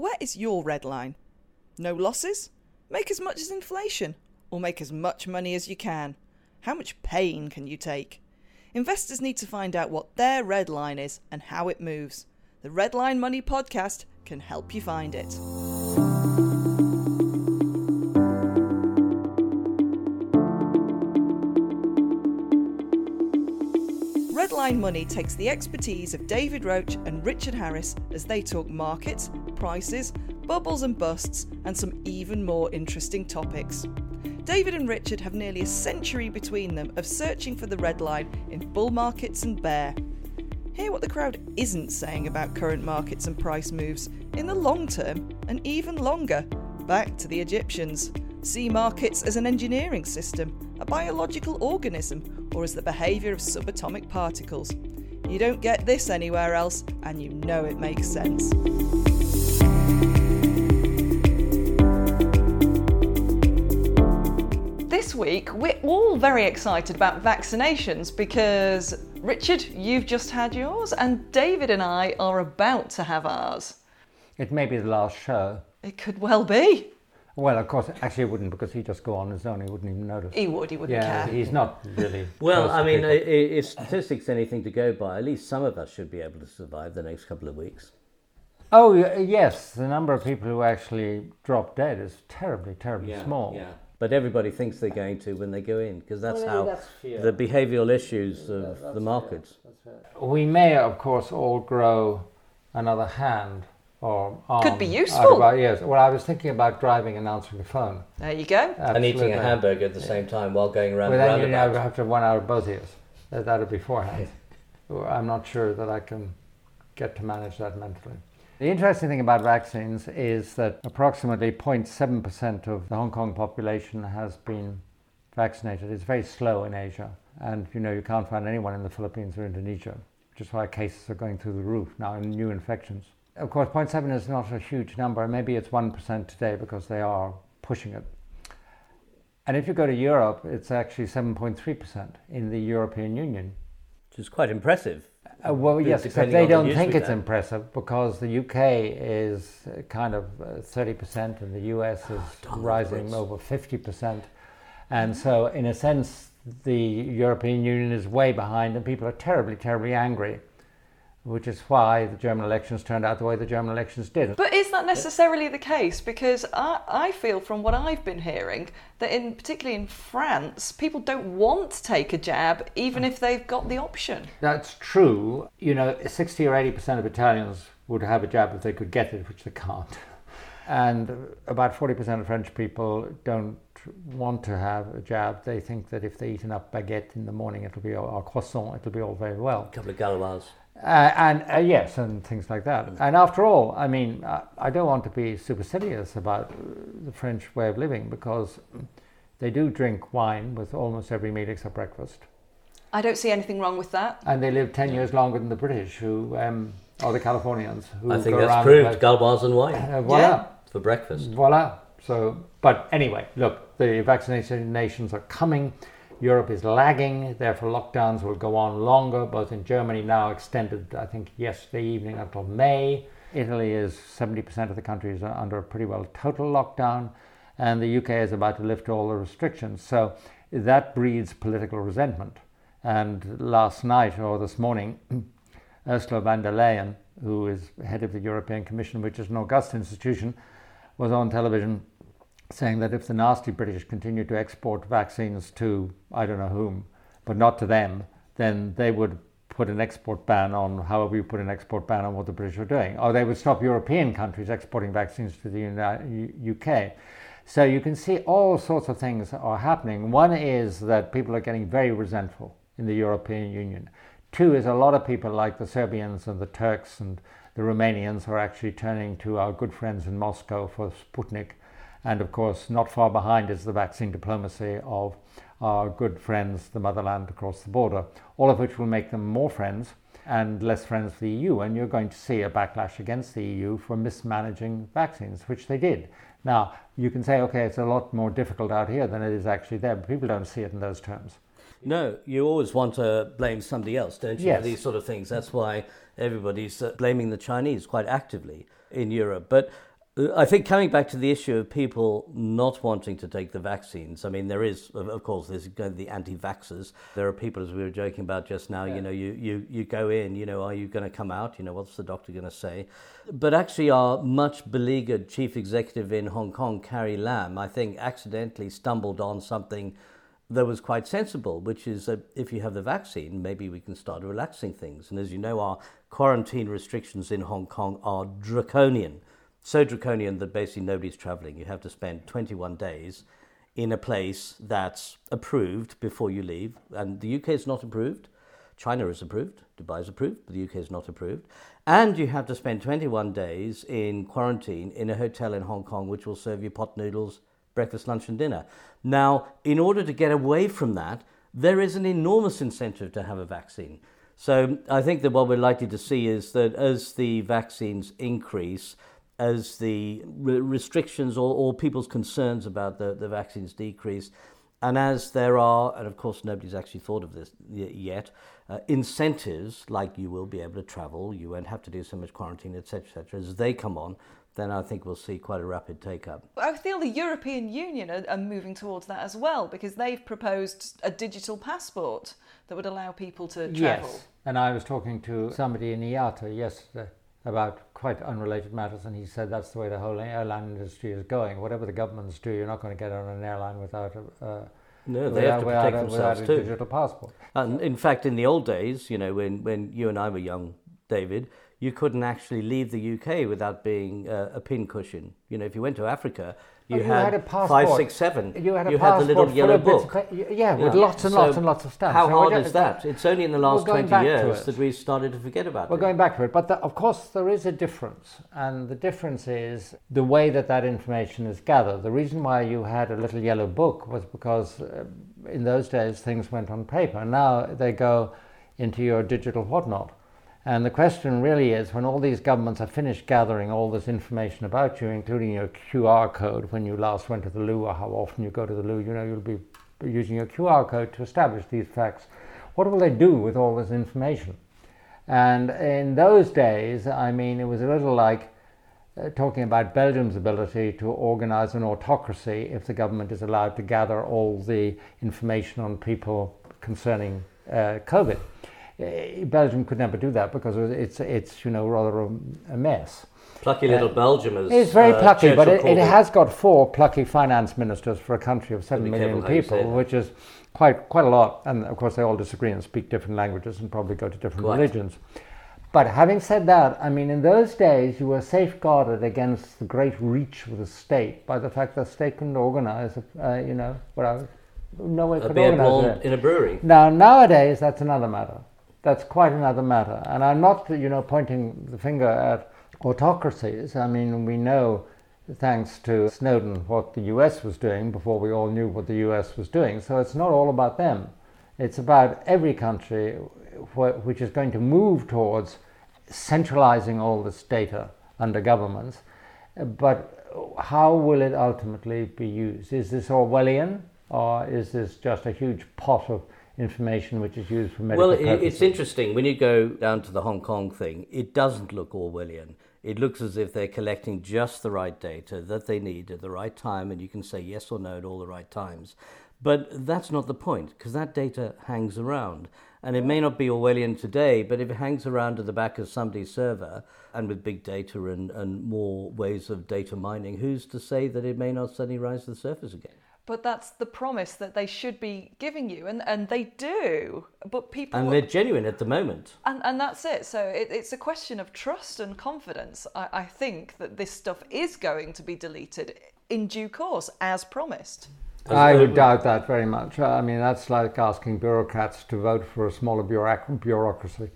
Where is your red line? No losses? Make as much as inflation, or make as much money as you can. How much pain can you take? Investors need to find out what their red line is and how it moves. The Red Line Money podcast can help you find it. Money takes the expertise of David Roche and Richard Harris as they talk markets, prices, bubbles and busts, and some even more interesting topics. David and Richard have nearly a century between them of searching for the red line in bull markets and bear. Hear what the crowd isn't saying about current markets and price moves in the long term and even longer. Back to the Egyptians. See markets as an engineering system, a biological organism, or as the behaviour of subatomic particles. You don't get this anywhere else, and you know it makes sense. This week, we're all very excited about vaccinations because, Richard, you've just had yours, and David and I are about to have ours. It may be the last show. It could well be. Well, of course, actually, it wouldn't because he'd just go on his own. He wouldn't even notice. He would, he wouldn't yeah, care. he's not really. Well, I mean, people. i- i- if statistics anything to go by, at least some of us should be able to survive the next couple of weeks. oh yes, the number of people who actually drop dead is terribly, terribly small. Yeah. But everybody thinks they're going to when they go in because that's Well, how that's the behavioural issues of the markets. We may, of course, all grow another hand or arm. Could be useful. our ears. Well, I was thinking about driving and answering the phone. There you go. And eating a hamburger at the same time while going around Well, the then you now roundabout. have to have one out of both ears. That that'll be beforehand. I'm not sure that I can get to manage that mentally. The interesting thing about vaccines is that approximately 0.7% of the Hong Kong population has been vaccinated. It's very slow in Asia. And you know, you can't find anyone in the Philippines or Indonesia, which is why cases are going through the roof now in new infections. Of course, 0.7 is not a huge number. Maybe it's 1% today because they are pushing it. And if you go to Europe, it's actually 7.3% in the European Union. Which is quite impressive. Uh, well, yes, depending they don't news think it's get. impressive because the UK is uh, kind of uh, 30% and the US is rising over 50%. And so, in a sense, the European Union is way behind and people are terribly, terribly angry, which is why the German elections turned out the way the German elections did. But is that necessarily the case? Because I, I feel from what I've been hearing that in particularly in France, people don't want to take a jab even if they've got the option. That's true. You know, 60 or 80% of Italians would have a jab if they could get it, which they can't. And about 40% of French people don't want to have a jab. They think that if they eat enough baguette in the morning, it'll be all, or croissant, it'll be all very well. A couple of Gauloises. Uh, and uh, yes, and things like that. And after all, I mean, uh, I don't want to be supercilious about uh, the French way of living because they do drink wine with almost every meal except breakfast. I don't see anything wrong with that. And they live 10 years longer than the British, who, um, or the Californians, who I think go that's proved. the place. Gauloises and wine Uh, voila. Yeah. for breakfast. Voila. So, but anyway, look, the vaccinated nations are coming. Europe is lagging, therefore lockdowns will go on longer, both in Germany now extended, I think, yesterday evening until May. Italy is 70% of the country is under a pretty well total lockdown, and the UK is about to lift all the restrictions. So that breeds political resentment. And last night or this morning, Ursula von der Leyen, who is head of the European Commission, which is an august institution, was on television saying that if the nasty British continue to export vaccines to I don't know whom, but not to them, then they would put an export ban on however you put an export ban on what the British are doing. Or they would stop European countries exporting vaccines to the UK. So you can see all sorts of things are happening. One is that people are getting very resentful in the European Union. Two is a lot of people like the Serbians and the Turks and the Romanians are actually turning to our good friends in Moscow for Sputnik. And of course, not far behind is the vaccine diplomacy of our good friends, the motherland across the border, all of which will make them more friends and less friends with the EU. And you're going to see a backlash against the EU for mismanaging vaccines, which they did. Now, you can say, okay, it's a lot more difficult out here than it is actually there, but people don't see it in those terms. No, you always want to blame somebody else, don't you, Yes. for these sort of things? That's why everybody's uh, blaming the Chinese quite actively. in Europe. But I think coming back to the issue of people not wanting to take the vaccines, I mean, there is, of course, there's the anti-vaxxers. There are people, as we were joking about just now, yeah. you know, you, you, you go in, you know, are you going to come out? You know, what's the doctor going to say? But actually, our much beleaguered chief executive in Hong Kong, Carrie Lam, I think accidentally stumbled on something that was quite sensible, which is that if you have the vaccine, maybe we can start relaxing things. And as you know, our quarantine restrictions in Hong Kong are draconian so draconian that basically nobody's traveling. You have to spend 21 days in a place that's approved before you leave. And the UK is not approved. China is approved. Dubai is approved, but the UK is not approved. And you have to spend 21 days in quarantine in a hotel in Hong Kong, which will serve you pot noodles, breakfast, lunch, and dinner. Now, in order to get away from that, there is an enormous incentive to have a vaccine. So I think that what we're likely to see is that as the vaccines increase, as the re- restrictions or, or, people's concerns about the, the vaccines decrease, and as there are, and of course nobody's actually thought of this yet, uh, incentives like you will be able to travel, you won't have to do so much quarantine, etc., etc. As they come on, then I think we'll see quite a rapid take up. I feel the European Union are, are, moving towards that as well because they've proposed a digital passport that would allow people to travel. Yes, and I was talking to somebody in IATA yesterday about quite unrelated matters, and he said that's the way the whole airline industry is going. Whatever the governments do, you're not going to get on an airline without a. Uh, no, they without, have to protect without, themselves without too. digital passport. And in fact, in the old days, you know, when, when you and I were young, David, you couldn't actually leave the UK without being uh, a pin cushion. You know, if you went to Africa, you, oh, you had, had, a passport. five, six, seven. You had a you passport had the little yellow book. Of, yeah, yeah, with lots and so lots and lots of stuff. How so hard is that? It's only in the last 20 years that we started to forget about we're it. We're going back to it. But the, of course, there is a difference. And the difference is the way that that information is gathered. The reason why you had a little yellow book was because uh, in those days things went on paper. Now they go into your digital whatnot. And the question really is when all these governments have finished gathering all this information about you, including your QR code when you last went to the loo or how often you go to the loo, you know, you'll be using your QR code to establish these facts. What will they do with all this information? And in those days, I mean, it was a little like uh, talking about Belgium's ability to organize an autocracy if the government is allowed to gather all the information on people concerning uh, COVID. Eh, Belgium could never do that because it's it's you know rather a, a mess. Plucky little uh, Belgium is. It's very uh, plucky, but it, it, has got four plucky finance ministers for a country of seven million people, which is quite quite a lot. And of course, they all disagree and speak different languages and probably go to different quite. religions. But having said that, I mean, in those days, you were safeguarded against the great reach of the state by the fact that the state couldn't organize, uh, you know, what I, no one could organize it. in a brewery. Now, nowadays, that's another matter that's quite another matter. And I'm not, you know, pointing the finger at autocracies. I mean, we know, thanks to Snowden, what the US was doing before we all knew what the US was doing. So it's not all about them. It's about every country wh- which is going to move towards centralizing all this data under governments. But how will it ultimately be used? Is this Orwellian or is this just a huge pot of information which is used for medical well, purposes. Well, it's interesting. When you go down to the Hong Kong thing, it doesn't look Orwellian. It looks as if they're collecting just the right data that they need at the right time, and you can say yes or no at all the right times. But that's not the point, because that data hangs around. And it may not be Orwellian today, but if it hangs around at the back of somebody's server and with big data and, and more ways of data mining, who's to say that it may not suddenly rise to the surface again? But that's the promise that they should be giving you and, and they do but people and they're genuine at the moment and, and that's it so it, it's a question of trust and confidence I, I think that this stuff is going to be deleted in due course as promised I would doubt that very much. I mean, that's like asking bureaucrats to vote for a smaller bureaucracy.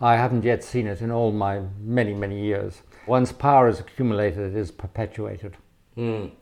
I haven't yet seen it in all my many, many years. Once power is accumulated, it is perpetuated. Mm.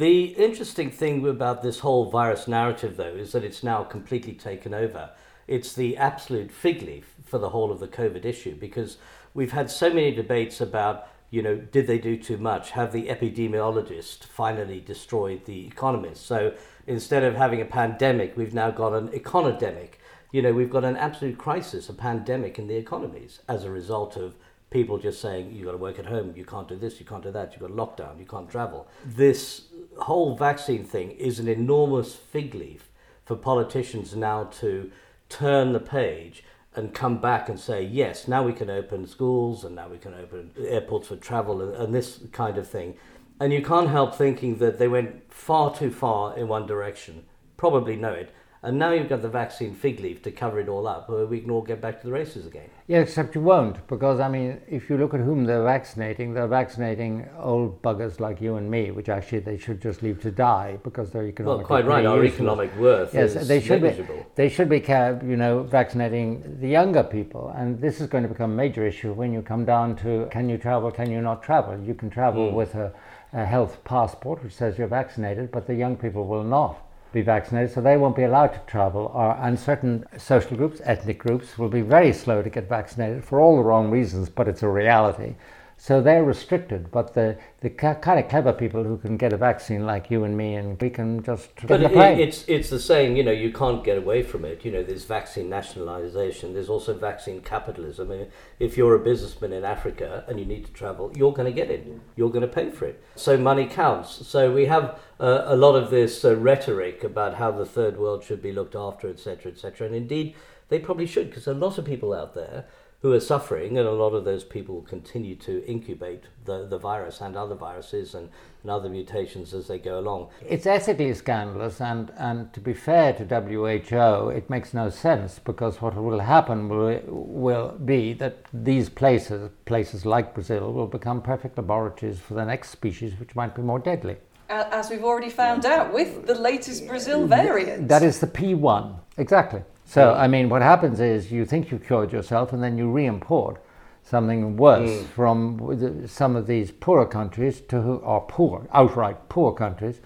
The interesting thing about this whole virus narrative, though, is that it's now completely taken over. It's the absolute fig leaf for the whole of the COVID issue because we've had so many debates about, you know, did they do too much? Have the epidemiologists finally destroyed the economists? So instead of having a pandemic, we've now got an econodemic. You know, we've got an absolute crisis, a pandemic in the economies as a result of people just saying you've got to work at home, you can't do this, you can't do that, you've got lockdown, you can't travel. This whole vaccine thing is an enormous fig leaf for politicians now to turn the page and come back and say, yes, now we can open schools and now we can open airports for travel and, and this kind of thing. And you can't help thinking that they went far too far in one direction. Probably know it. And now you've got the vaccine fig leaf to cover it all up, where we can all get back to the races again. Yeah, except you won't, because I mean, if you look at whom they're vaccinating, they're vaccinating old buggers like you and me, which actually they should just leave to die because they're economic. Well, quite right. Our economic worth Yes, is they should negligible. be. They should be, you know, vaccinating the younger people, and this is going to become a major issue when you come down to can you travel, can you not travel? You can travel hmm. with a, a health passport which says you're vaccinated, but the young people will not be vaccinated, so they won't be allowed to travel. Or, and certain social groups, ethnic groups, will be very slow to get vaccinated for all the wrong reasons, but it's a reality. So they're restricted, but the, the kind of clever people who can get a vaccine like you and me, and we can just But it, it's it's the saying, you know, you can't get away from it. You know, there's vaccine nationalisation. There's also vaccine capitalism. I mean, if you're a businessman in Africa and you need to travel, you're going to get it. You're going to pay for it. So money counts. So we have uh, a lot of this uh, rhetoric about how the third world should be looked after, etc., etc. And indeed, they probably should, because there are a lot of people out there who are suffering, and a lot of those people continue to incubate the, the virus and other viruses and, and other mutations as they go along. It's ethically scandalous, and, and to be fair to WHO, it makes no sense because what will happen will, will be that these places, places like Brazil, will become perfect laboratories for the next species which might be more deadly. As we've already found out with the latest Brazil variant. That is the P1, exactly. So, I mean, what happens is you think you've cured yourself and then you re import something worse mm. from some of these poorer countries to who are poor, outright poor countries,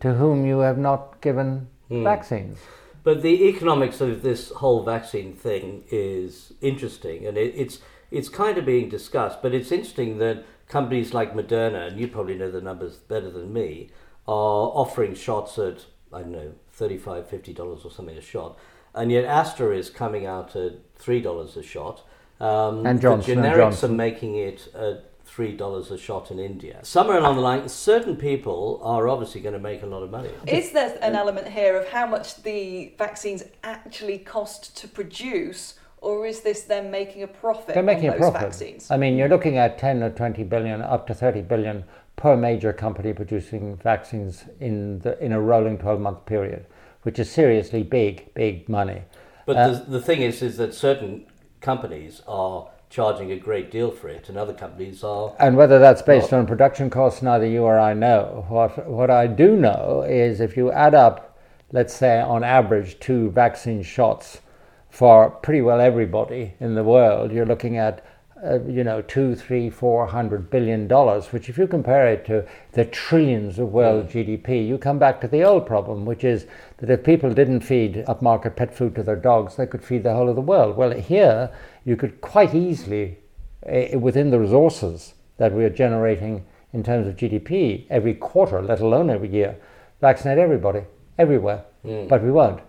to whom you have not given mm. vaccines. But the economics of this whole vaccine thing is interesting, and it, it's it's kind of being discussed. But it's interesting that companies like Moderna, and you probably know the numbers better than me, are offering shots at I don't know 35 50 dollars or something a shot, and yet Astra is coming out at three dollars a shot. Um, And the Johnson and generics Johnson. are making it at three dollars a shot in India. Somewhere along the line, certain people are obviously going to make a lot of money. Is there an element here of how much the vaccines actually cost to produce, or is this them making a profit They're making on a those profit. vaccines? I mean, you're looking at 10 or 20 billion, up to 30 billion per major company producing vaccines in, the, in a rolling 12 month period, which is seriously big, big money. But Uh, the, the thing is, is that certain companies are charging a great deal for it, and other companies are. And whether that's based on production costs, neither you or I know. What, what I do know is if you add up, let's say on average, two vaccine shots for pretty well everybody in the world, you're looking at, uh, you know, two, three, four hundred billion dollars, which if you compare it to the trillions of world GDP, you come back to the old problem, which is that if people didn't feed upmarket pet food to their dogs, they could feed the whole of the world. Well, here you could quite easily uh, within the resources that we are generating in terms of GDP every quarter, let alone every year, vaccinate everybody, everywhere. But we won't,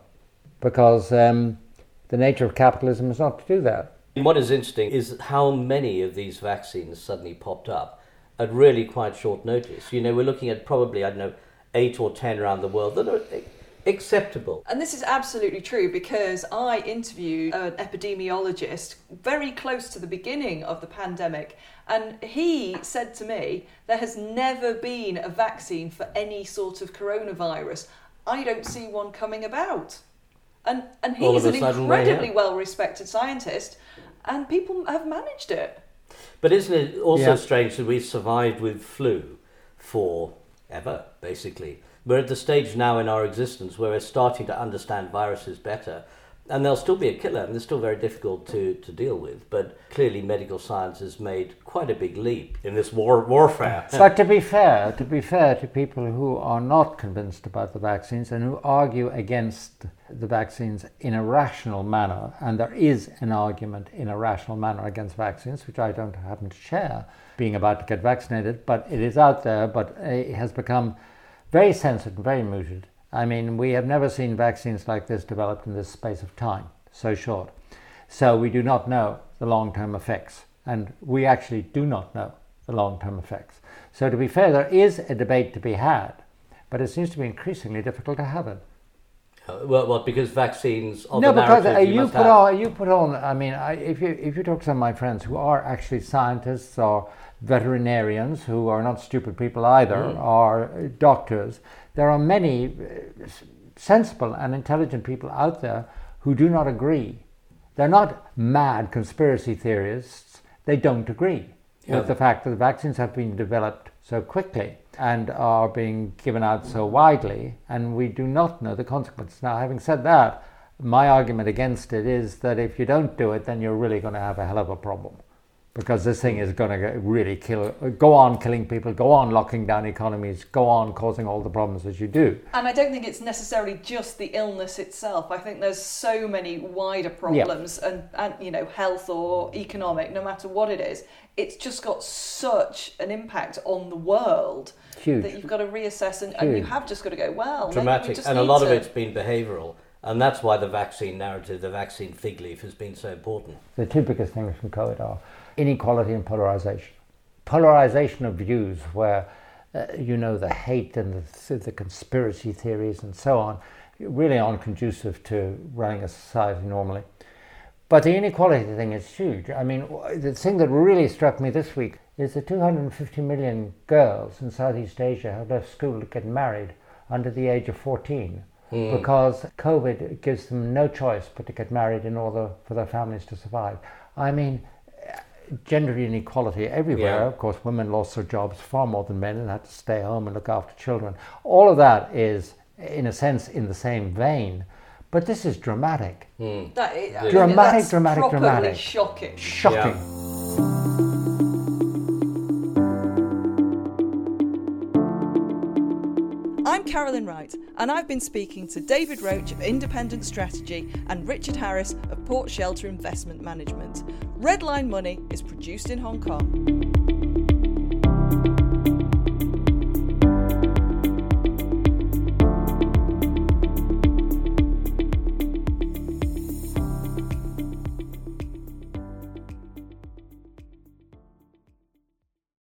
because um, the nature of capitalism is not to do that. What is interesting is how many of these vaccines suddenly popped up at really quite short notice. You know, we're looking at probably, I don't know, eight or ten around the world that are acceptable. And this is absolutely true because I interviewed an epidemiologist very close to the beginning of the pandemic, and he said to me, There has never been a vaccine for any sort of coronavirus. I don't see one coming about. And, and he's an incredibly here. well respected scientist, and people have managed it. But isn't it also Yeah. strange that we've survived with flu for ever, basically? We're at the stage now in our existence where we're starting to understand viruses better. And they'll still be a killer, and they're still very difficult to, to deal with. But clearly, medical science has made quite a big leap in this war warfare. But to be fair, to be fair to people who are not convinced about the vaccines and who argue against the vaccines in a rational manner, and there is an argument in a rational manner against vaccines, which I don't happen to share, being about to get vaccinated, but it is out there, but it has become very censored and very mooted. I mean, we have never seen vaccines like this developed in this space of time, so short. So we do not know the long term effects. And we actually do not know the long term effects. So, to be fair, there is a debate to be had, but it seems to be increasingly difficult to have it. Uh, well. Because vaccines. Are no, the because uh, you, you put have. on you put on. I mean, I, if you if you talk to some of my friends who are actually scientists or veterinarians who are not stupid people either, Mm. or doctors, there are many uh, sensible and intelligent people out there who do not agree. They're not mad conspiracy theorists. They don't agree Yeah. with the fact that the vaccines have been developed so quickly and are being given out so widely, and we do not know the consequences. Now, having said that, my argument against it is that if you don't do it, then you're really going to have a hell of a problem. Because this thing is going to really kill, go on killing people, go on locking down economies, go on causing all the problems that you do. And I don't think it's necessarily just the illness itself. I think there's so many wider problems and, and you know, health or economic, no matter what it is. It's just got such an impact on the world Huge. that you've got to reassess and, and you have just got to go, well, maybe we dramatic, and a need lot of it's been behavioural, and that's why the vaccine narrative, the vaccine fig leaf, has been so important. The two biggest things from COVID are inequality and polarization. Polarization of views, where uh, you know the hate and the, the conspiracy theories and so on, really aren't conducive to running a society normally. But the inequality thing is huge. I mean, the thing that really struck me this week is that 250 million girls in Southeast Asia have left school to get married under the age of 14 because COVID gives them no choice but to get married in order for their families to survive. I mean, gender inequality everywhere. Yeah. Of course, women lost their jobs far more than men and had to stay home and look after children. All of that is, in a sense, in the same vein. But this is dramatic. Hmm. That, I mean, Dramatic, that's dramatic, dramatic. shocking. Shocking. I'm Carolyn Wright, and I've been speaking to David Roche of Independent Strategy and Richard Harris of Port Shelter Investment Management. Redline Money is produced in Hong Kong.